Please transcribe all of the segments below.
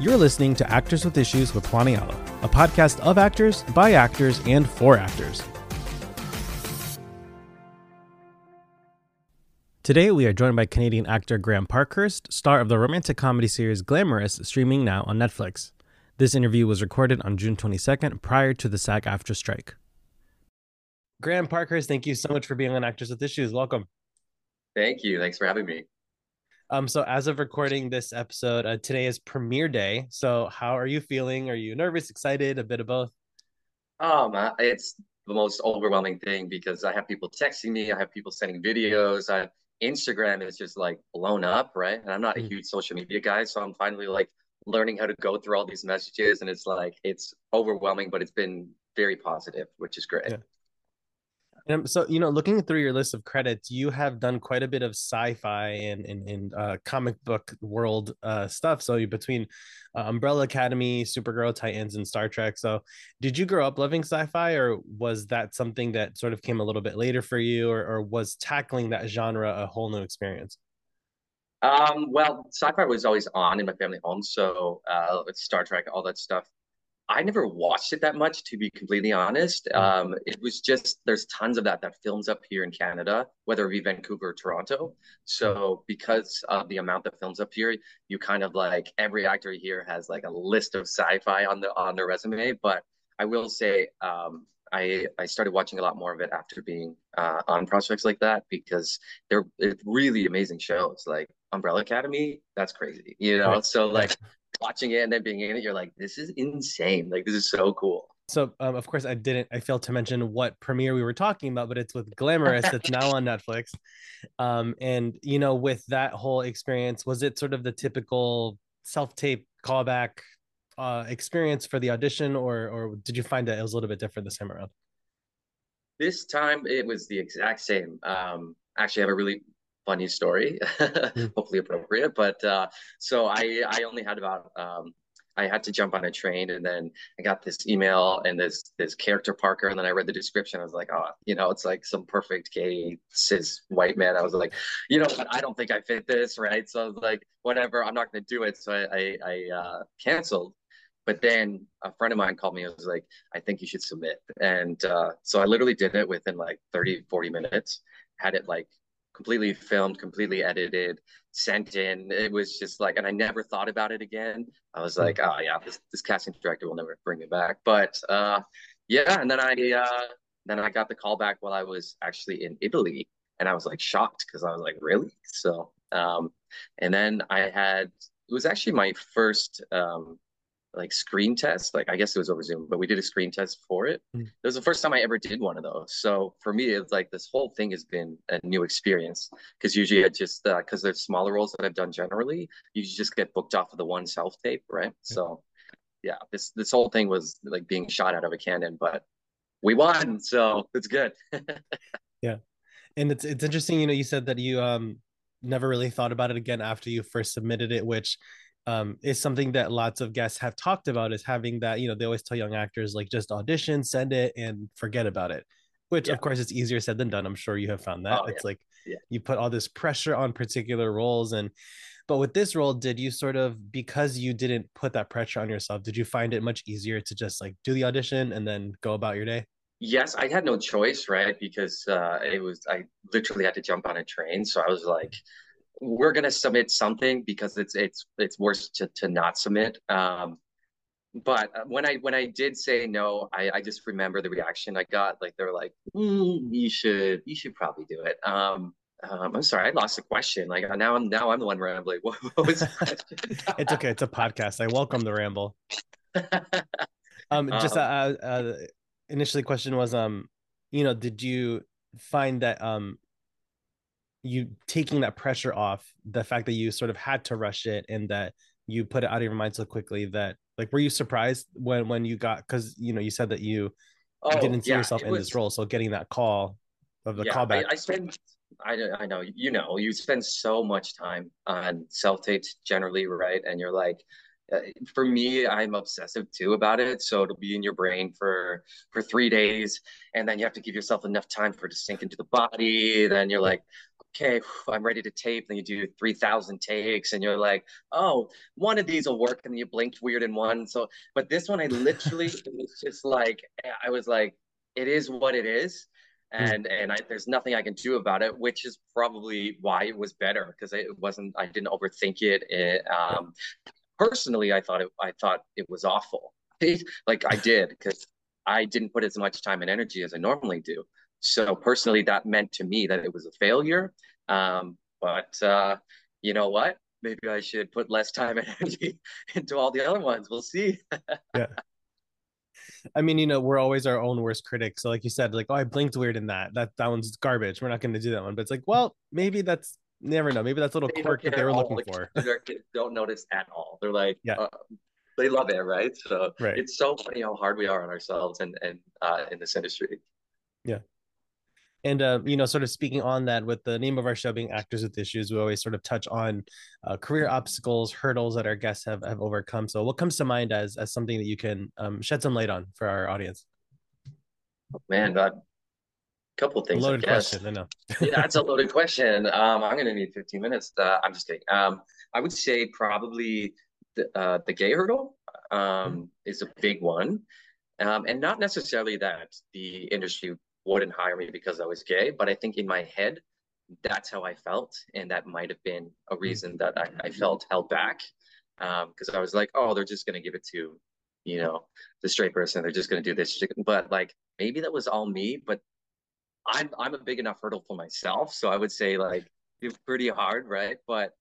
You're listening to Actors with Issues with Juan a podcast of actors, by actors, and for actors. Today, we are joined by Canadian actor Graham Parkhurst, star of the romantic comedy series Glamorous, streaming now on Netflix. This interview was recorded on June 22nd, prior to the SAG-AFTRA strike. Graham Parkhurst, thank you so much for being on Actors with Issues. Welcome. Thank you. Thanks for having me. Um, so as of recording this episode, uh, today is premiere day. So how are you feeling? Are you nervous, excited, a bit of both? Um, it's the most overwhelming thing because I have people texting me, I have people sending videos. I, Instagram is just like blown up, right? And I'm not a mm. huge social media guy, so I'm finally like learning how to go through all these messages, and it's like it's overwhelming, but it's been very positive, which is great. Yeah. Um, so you know, looking through your list of credits, you have done quite a bit of sci-fi and and, and uh, comic book world uh, stuff. So you between uh, Umbrella Academy, Supergirl, Titans, and Star Trek. So did you grow up loving sci-fi, or was that something that sort of came a little bit later for you, or, or was tackling that genre a whole new experience? Um, well, sci-fi was always on in my family home, so uh, Star Trek, all that stuff. I never watched it that much, to be completely honest. Mm. Um, it was just there's tons of that that films up here in Canada, whether it be Vancouver or Toronto. So because of the amount that films up here, you kind of like every actor here has like a list of sci-fi on the on their resume. But I will say, um, I I started watching a lot more of it after being uh, on projects like that because they're really amazing shows. Like Umbrella Academy, that's crazy, you know. So like watching it and then being in it, you're like, this is insane. Like this is so cool. So um, of course I didn't I failed to mention what premiere we were talking about, but it's with Glamorous that's now on Netflix. Um, and you know, with that whole experience, was it sort of the typical self-tape callback uh experience for the audition or or did you find that it was a little bit different this time around? This time it was the exact same. Um actually I have a really funny story, mm. hopefully appropriate. But uh, so I I only had about um, I had to jump on a train and then I got this email and this this character Parker and then I read the description. I was like, oh, you know, it's like some perfect gay cis white man. I was like, you know, I don't think I fit this, right? So I was like, whatever, I'm not going to do it. So I I, I uh, canceled. But then a friend of mine called me. I was like, I think you should submit. And uh, so I literally did it within like 30, 40 minutes. Had it like completely filmed, completely edited, sent in. It was just like, and I never thought about it again. I was like, oh yeah, this, this casting director will never bring me back. But uh, yeah, and then I uh, then I got the call back while I was actually in Italy, and I was like shocked because I was like, really? So, um, and then I had it was actually my first um, like screen test. Like I guess it was over Zoom, but we did a screen test for it. Mm. It was the first time I ever did one of those. So for me, it's like this whole thing has been a new experience because usually I just because uh, there's smaller roles that I've done generally, you just get booked off of the one self tape, right? So yeah, this this whole thing was like being shot out of a cannon, but we won, so it's good. yeah, and it's it's interesting. You know, you said that you um never really thought about it again after you first submitted it, which um, is something that lots of guests have talked about is having that you know they always tell young actors like just audition send it and forget about it which yeah. of course it's easier said than done i'm sure you have found that oh, it's yeah. like yeah. you put all this pressure on particular roles and but with this role did you sort of because you didn't put that pressure on yourself did you find it much easier to just like do the audition and then go about your day yes i had no choice right because uh it was i literally had to jump on a train so i was like we're gonna submit something because it's it's it's worse to, to not submit. Um, but when I when I did say no, I, I just remember the reaction I got. Like they're like, mm, "You should you should probably do it." Um, um, I'm sorry, I lost the question. Like now I'm now I'm the one rambling. What, what was it's okay. It's a podcast. I welcome the ramble. um, just um, uh, uh, initially, question was um, you know, did you find that um you taking that pressure off the fact that you sort of had to rush it and that you put it out of your mind so quickly that like were you surprised when when you got because you know you said that you oh, didn't see yeah, yourself in was, this role so getting that call of the yeah, callback. I, I spend I, I know you know you spend so much time on self tapes generally right? And you're like uh, for me i'm obsessive too about it so it'll be in your brain for for three days and then you have to give yourself enough time for it to sink into the body then you're like okay, I'm ready to tape. Then you do 3,000 takes and you're like, oh, one of these will work. And you blinked weird in one. So, but this one, I literally, it was just like, I was like, it is what it is. Hmm. And, and I, there's nothing I can do about it, which is probably why it was better because it wasn't, I didn't overthink it. it um, personally, I thought it, I thought it was awful. like I did because I didn't put as much time and energy as I normally do. So personally, that meant to me that it was a failure. Um, but uh, you know what? Maybe I should put less time and energy into all the other ones. We'll see. yeah. I mean, you know, we're always our own worst critics. So, like you said, like, oh, I blinked weird in that. That that one's garbage. We're not going to do that one. But it's like, well, maybe that's never know. Maybe that's a little they quirk that they were looking for. don't notice at all. They're like, yeah. Uh, they love it, right? So right. it's so funny how hard we are on ourselves and and uh, in this industry. Yeah. And uh, you know, sort of speaking on that, with the name of our show being "Actors with Issues," we always sort of touch on uh, career obstacles, hurdles that our guests have have overcome. So, what comes to mind as as something that you can um, shed some light on for our audience? Man, a couple of things. A loaded I question, I know. yeah, that's a loaded question. Um, I'm going to need 15 minutes. To, I'm just kidding. Um, I would say probably the, uh, the gay hurdle um, mm-hmm. is a big one. Um, and not necessarily that the industry wouldn't hire me because I was gay, but I think in my head, that's how I felt. And that might have been a reason that I, I felt held back. Because um, I was like, oh, they're just going to give it to, you know, the straight person. They're just going to do this. But like, maybe that was all me, but I'm, I'm a big enough hurdle for myself. So I would say like, it's pretty hard, right? But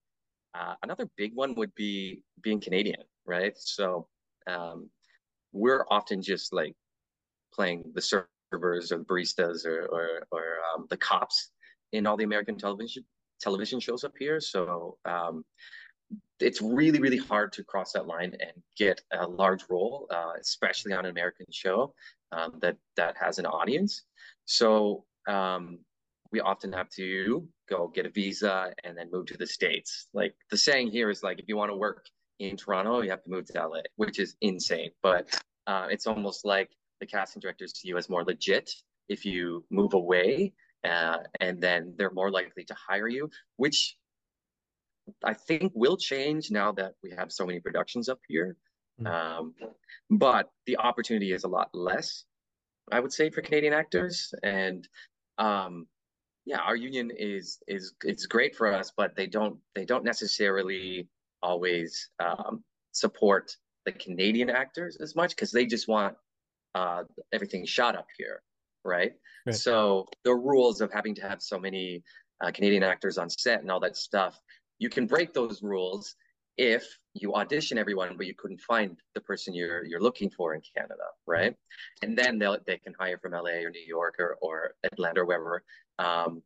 uh, another big one would be being Canadian, right? So um, we're often just like playing the servers or baristas or or, or um, the cops in all the American television television shows up here. So um, it's really really hard to cross that line and get a large role, uh, especially on an American show um, that that has an audience. So um, we often have to go get a visa and then move to the states. Like the saying here is like if you want to work in Toronto, you have to move to LA, which is insane. But uh, it's almost like the casting directors see you as more legit if you move away, uh, and then they're more likely to hire you, which I think will change now that we have so many productions up here. Mm-hmm. Um, but the opportunity is a lot less, I would say, for Canadian actors. And um, yeah, our union is is it's great for us, but they don't they don't necessarily always um, support the Canadian actors as much because they just want uh, everything shot up here, right? right? So the rules of having to have so many uh, Canadian actors on set and all that stuff, you can break those rules if you audition everyone, but you couldn't find the person you're you're looking for in Canada, right? And then they they can hire from LA or New York or, or Atlanta or wherever. Um,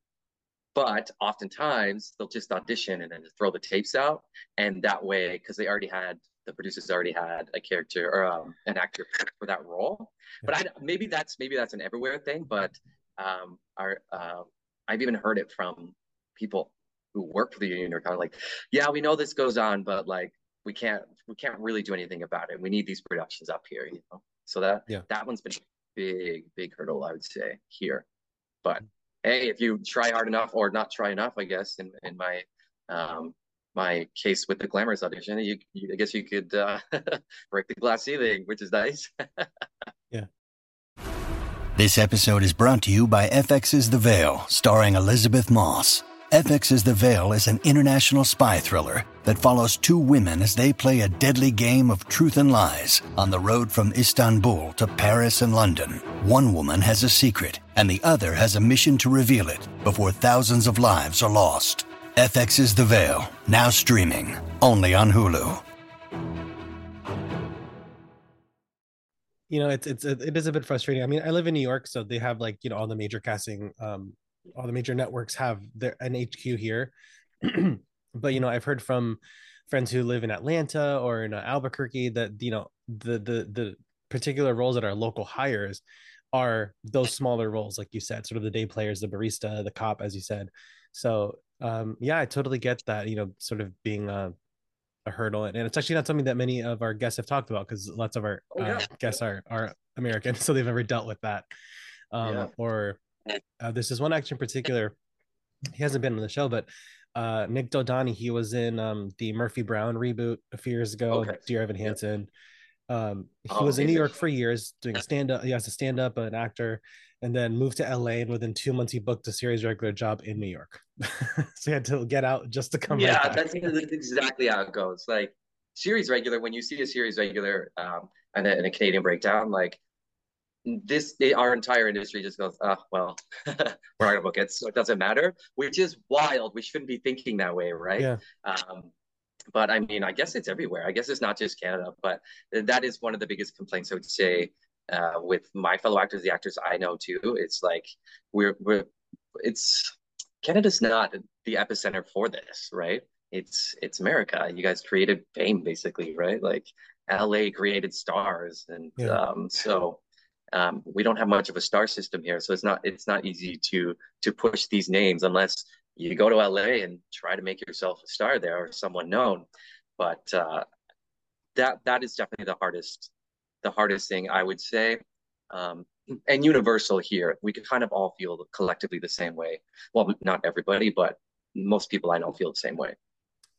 but oftentimes they'll just audition and then throw the tapes out and that way because they already had the producers already had a character or um, an actor for that role. But I, maybe that's maybe that's an everywhere thing but um, our uh, i've even heard it from people who work for the union are kind of like yeah we know this goes on but like we can't we can't really do anything about it. We need these productions up here you know? So that yeah. that one's been a big big hurdle i would say here. But hey, if you try hard enough or not try enough, I guess in in my um, my case with the glamorous audition, you, you I guess you could uh, break the glass ceiling, which is nice. yeah. This episode is brought to you by FX's The Veil, starring Elisabeth Moss. FX's The Veil is an international spy thriller that follows two women as they play a deadly game of truth and lies on the road from Istanbul to Paris and London. One woman has a secret, and the other has a mission to reveal it before thousands of lives are lost. FX's The Veil, now streaming, only on Hulu. You know, it's it's it is a bit frustrating. I mean, I live in New York, so they have like you know all the major casting um all the major networks have their an HQ here. but you know, I've heard from friends who live in Atlanta or in Albuquerque that you know the the the particular roles that are local hires are those smaller roles, like you said, sort of the day players, the barista, the cop, as you said. So um, yeah, I totally get that. You know, sort of being a, a hurdle, and it's actually not something that many of our guests have talked about because lots of our oh, yeah. uh, guests are are American, so they've never dealt with that. Um, yeah. Or uh, this is one actor in particular he hasn't been on the show, but uh, Nick Dodani, he was in um, the Murphy Brown reboot a few years ago. Okay. Dear Evan Hansen. Um, he oh, was in New York for years doing stand up. He has a stand up, an actor, and then moved to LA. And within two months, he booked a series regular job in New York. so he had to get out just to come. Yeah, right that's, that's exactly how it goes. Like series regular, when you see a series regular um, and, a, and a Canadian breakdown, like this our entire industry just goes oh well we're not gonna book it so it doesn't matter which is wild we shouldn't be thinking that way right yeah. um but i mean i guess it's everywhere i guess it's not just canada but that is one of the biggest complaints i would say uh, with my fellow actors the actors i know too it's like we're we're it's canada's not the epicenter for this right it's it's america you guys created fame basically right like la created stars and yeah. um so um, we don't have much of a star system here, so it's not it's not easy to to push these names unless you go to LA and try to make yourself a star there or someone known. But uh, that that is definitely the hardest the hardest thing I would say. Um, and universal here, we can kind of all feel collectively the same way. Well, not everybody, but most people I know feel the same way.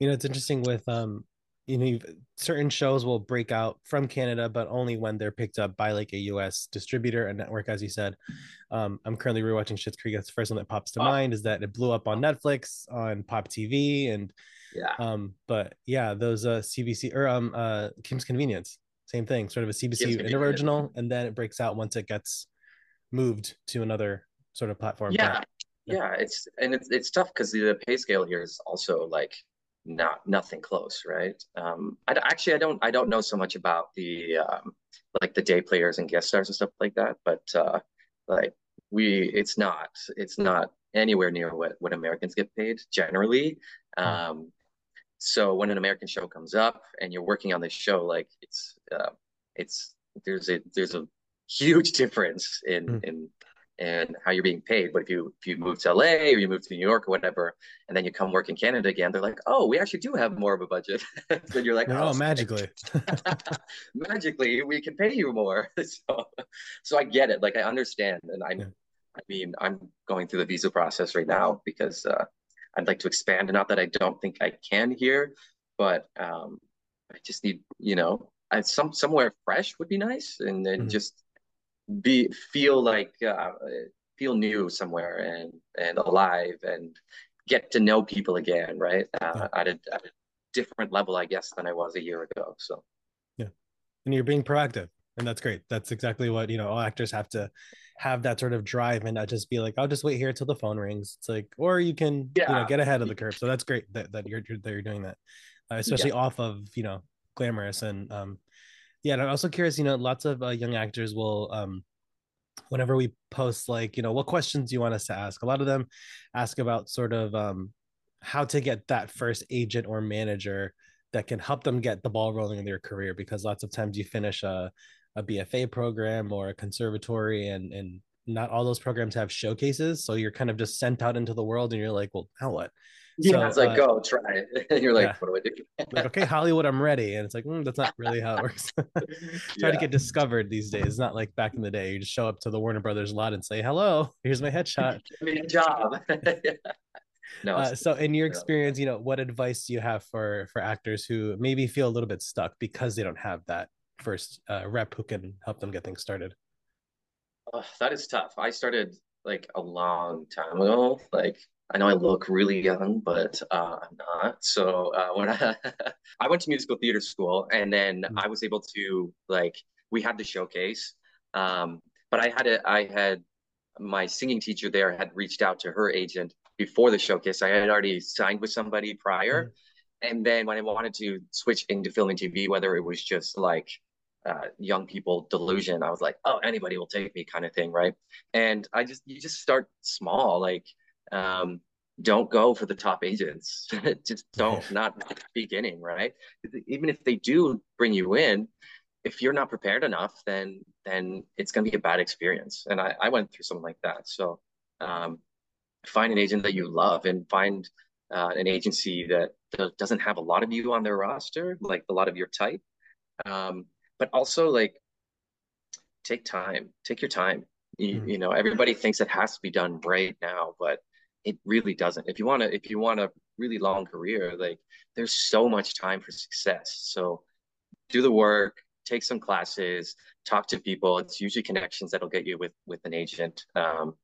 You know, it's interesting with um, you know certain shows will break out from canada but only when they're picked up by like a us distributor and network as you said um, i'm currently rewatching Schitt's creek that's the first one that pops to oh. mind is that it blew up on netflix on pop tv and yeah um but yeah those uh cbc or um uh kim's convenience same thing sort of a cbc original and then it breaks out once it gets moved to another sort of platform yeah yeah, yeah it's and it's, it's tough because the pay scale here is also like not nothing close, right? Um, I actually I don't I don't know so much about the um, like the day players and guest stars and stuff like that, but uh, like we it's not it's not anywhere near what what Americans get paid generally. Hmm. Um, so when an American show comes up and you're working on this show, like it's uh, it's there's a there's a huge difference in mm. in and how you're being paid. But if you if you move to LA or you move to New York or whatever, and then you come work in Canada again, they're like, oh, we actually do have more of a budget. so you're like, oh, oh magically, magically, we can pay you more. so, so I get it. Like I understand, and I'm, yeah. I mean, I'm going through the visa process right now because uh, I'd like to expand. Not that I don't think I can here, but um, I just need, you know, I, some somewhere fresh would be nice, and then mm-hmm. just be feel like uh, feel new somewhere and and alive and get to know people again right uh, yeah. at, a, at a different level i guess than i was a year ago so yeah and you're being proactive and that's great that's exactly what you know all actors have to have that sort of drive and not just be like i'll just wait here till the phone rings it's like or you can yeah. you know get ahead of the curve so that's great that, that you're, that you're doing that uh, especially yeah. off of you know glamorous and um yeah and i'm also curious you know lots of uh, young actors will um whenever we post like you know what questions do you want us to ask a lot of them ask about sort of um how to get that first agent or manager that can help them get the ball rolling in their career because lots of times you finish a, a bfa program or a conservatory and and not all those programs have showcases so you're kind of just sent out into the world and you're like well now what yeah, so, it's like, uh, go try it. And you're like, yeah. what do I do? like, okay, Hollywood, I'm ready. And it's like, mm, that's not really how it works. Try yeah. to get discovered these days. It's not like back in the day. You just show up to the Warner Brothers lot and say, hello, here's my headshot. Give me a job. no. Uh, so, in your experience, you know, what advice do you have for for actors who maybe feel a little bit stuck because they don't have that first uh, rep who can help them get things started? Oh, that is tough. I started like a long time ago, like I know I look really young, but uh, I'm not. So uh, when I, I went to musical theater school, and then mm-hmm. I was able to like we had the showcase, um, but I had a I had my singing teacher there had reached out to her agent before the showcase. I had already signed with somebody prior, mm-hmm. and then when I wanted to switch into film and TV, whether it was just like uh, young people delusion, I was like, oh, anybody will take me kind of thing, right? And I just you just start small, like um, don't go for the top agents. just don't, not the beginning, right? Even if they do bring you in, if you're not prepared enough, then then it's going to be a bad experience. And I, I went through something like that. So um, find an agent that you love and find uh, an agency that, that doesn't have a lot of you on their roster, like a lot of your type. Um, but also like take time, take your time. You, mm-hmm. you know, everybody thinks it has to be done right now, but it really doesn't. If you want to, if you want a really long career, like there's so much time for success. So do the work, take some classes, talk to people. It's usually connections that'll get you with with an agent. Um,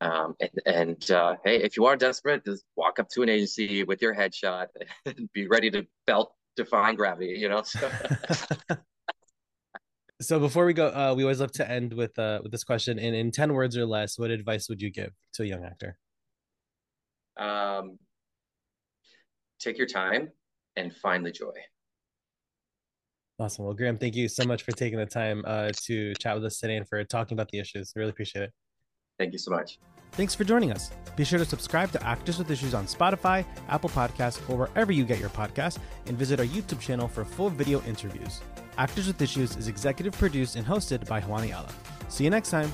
um, and, and uh, hey, if you are desperate, just walk up to an agency with your headshot and be ready to belt Defying Gravity. You know. So. so before we go, uh, we always love to end with uh, with this question. In in ten words or less, what advice would you give to a young actor? Um, take your time and find the joy. Awesome. Well, Graham, thank you so much for taking the time uh, to chat with us today and for talking about the issues. I really appreciate it. Thank you so much. Thanks for joining us. Be sure to subscribe to Actors with Issues on Spotify, Apple Podcasts, or wherever you get your podcasts, and visit our YouTube channel for full video interviews. Actors with Issues is executive produced and hosted by Juan Ayala. See you next time.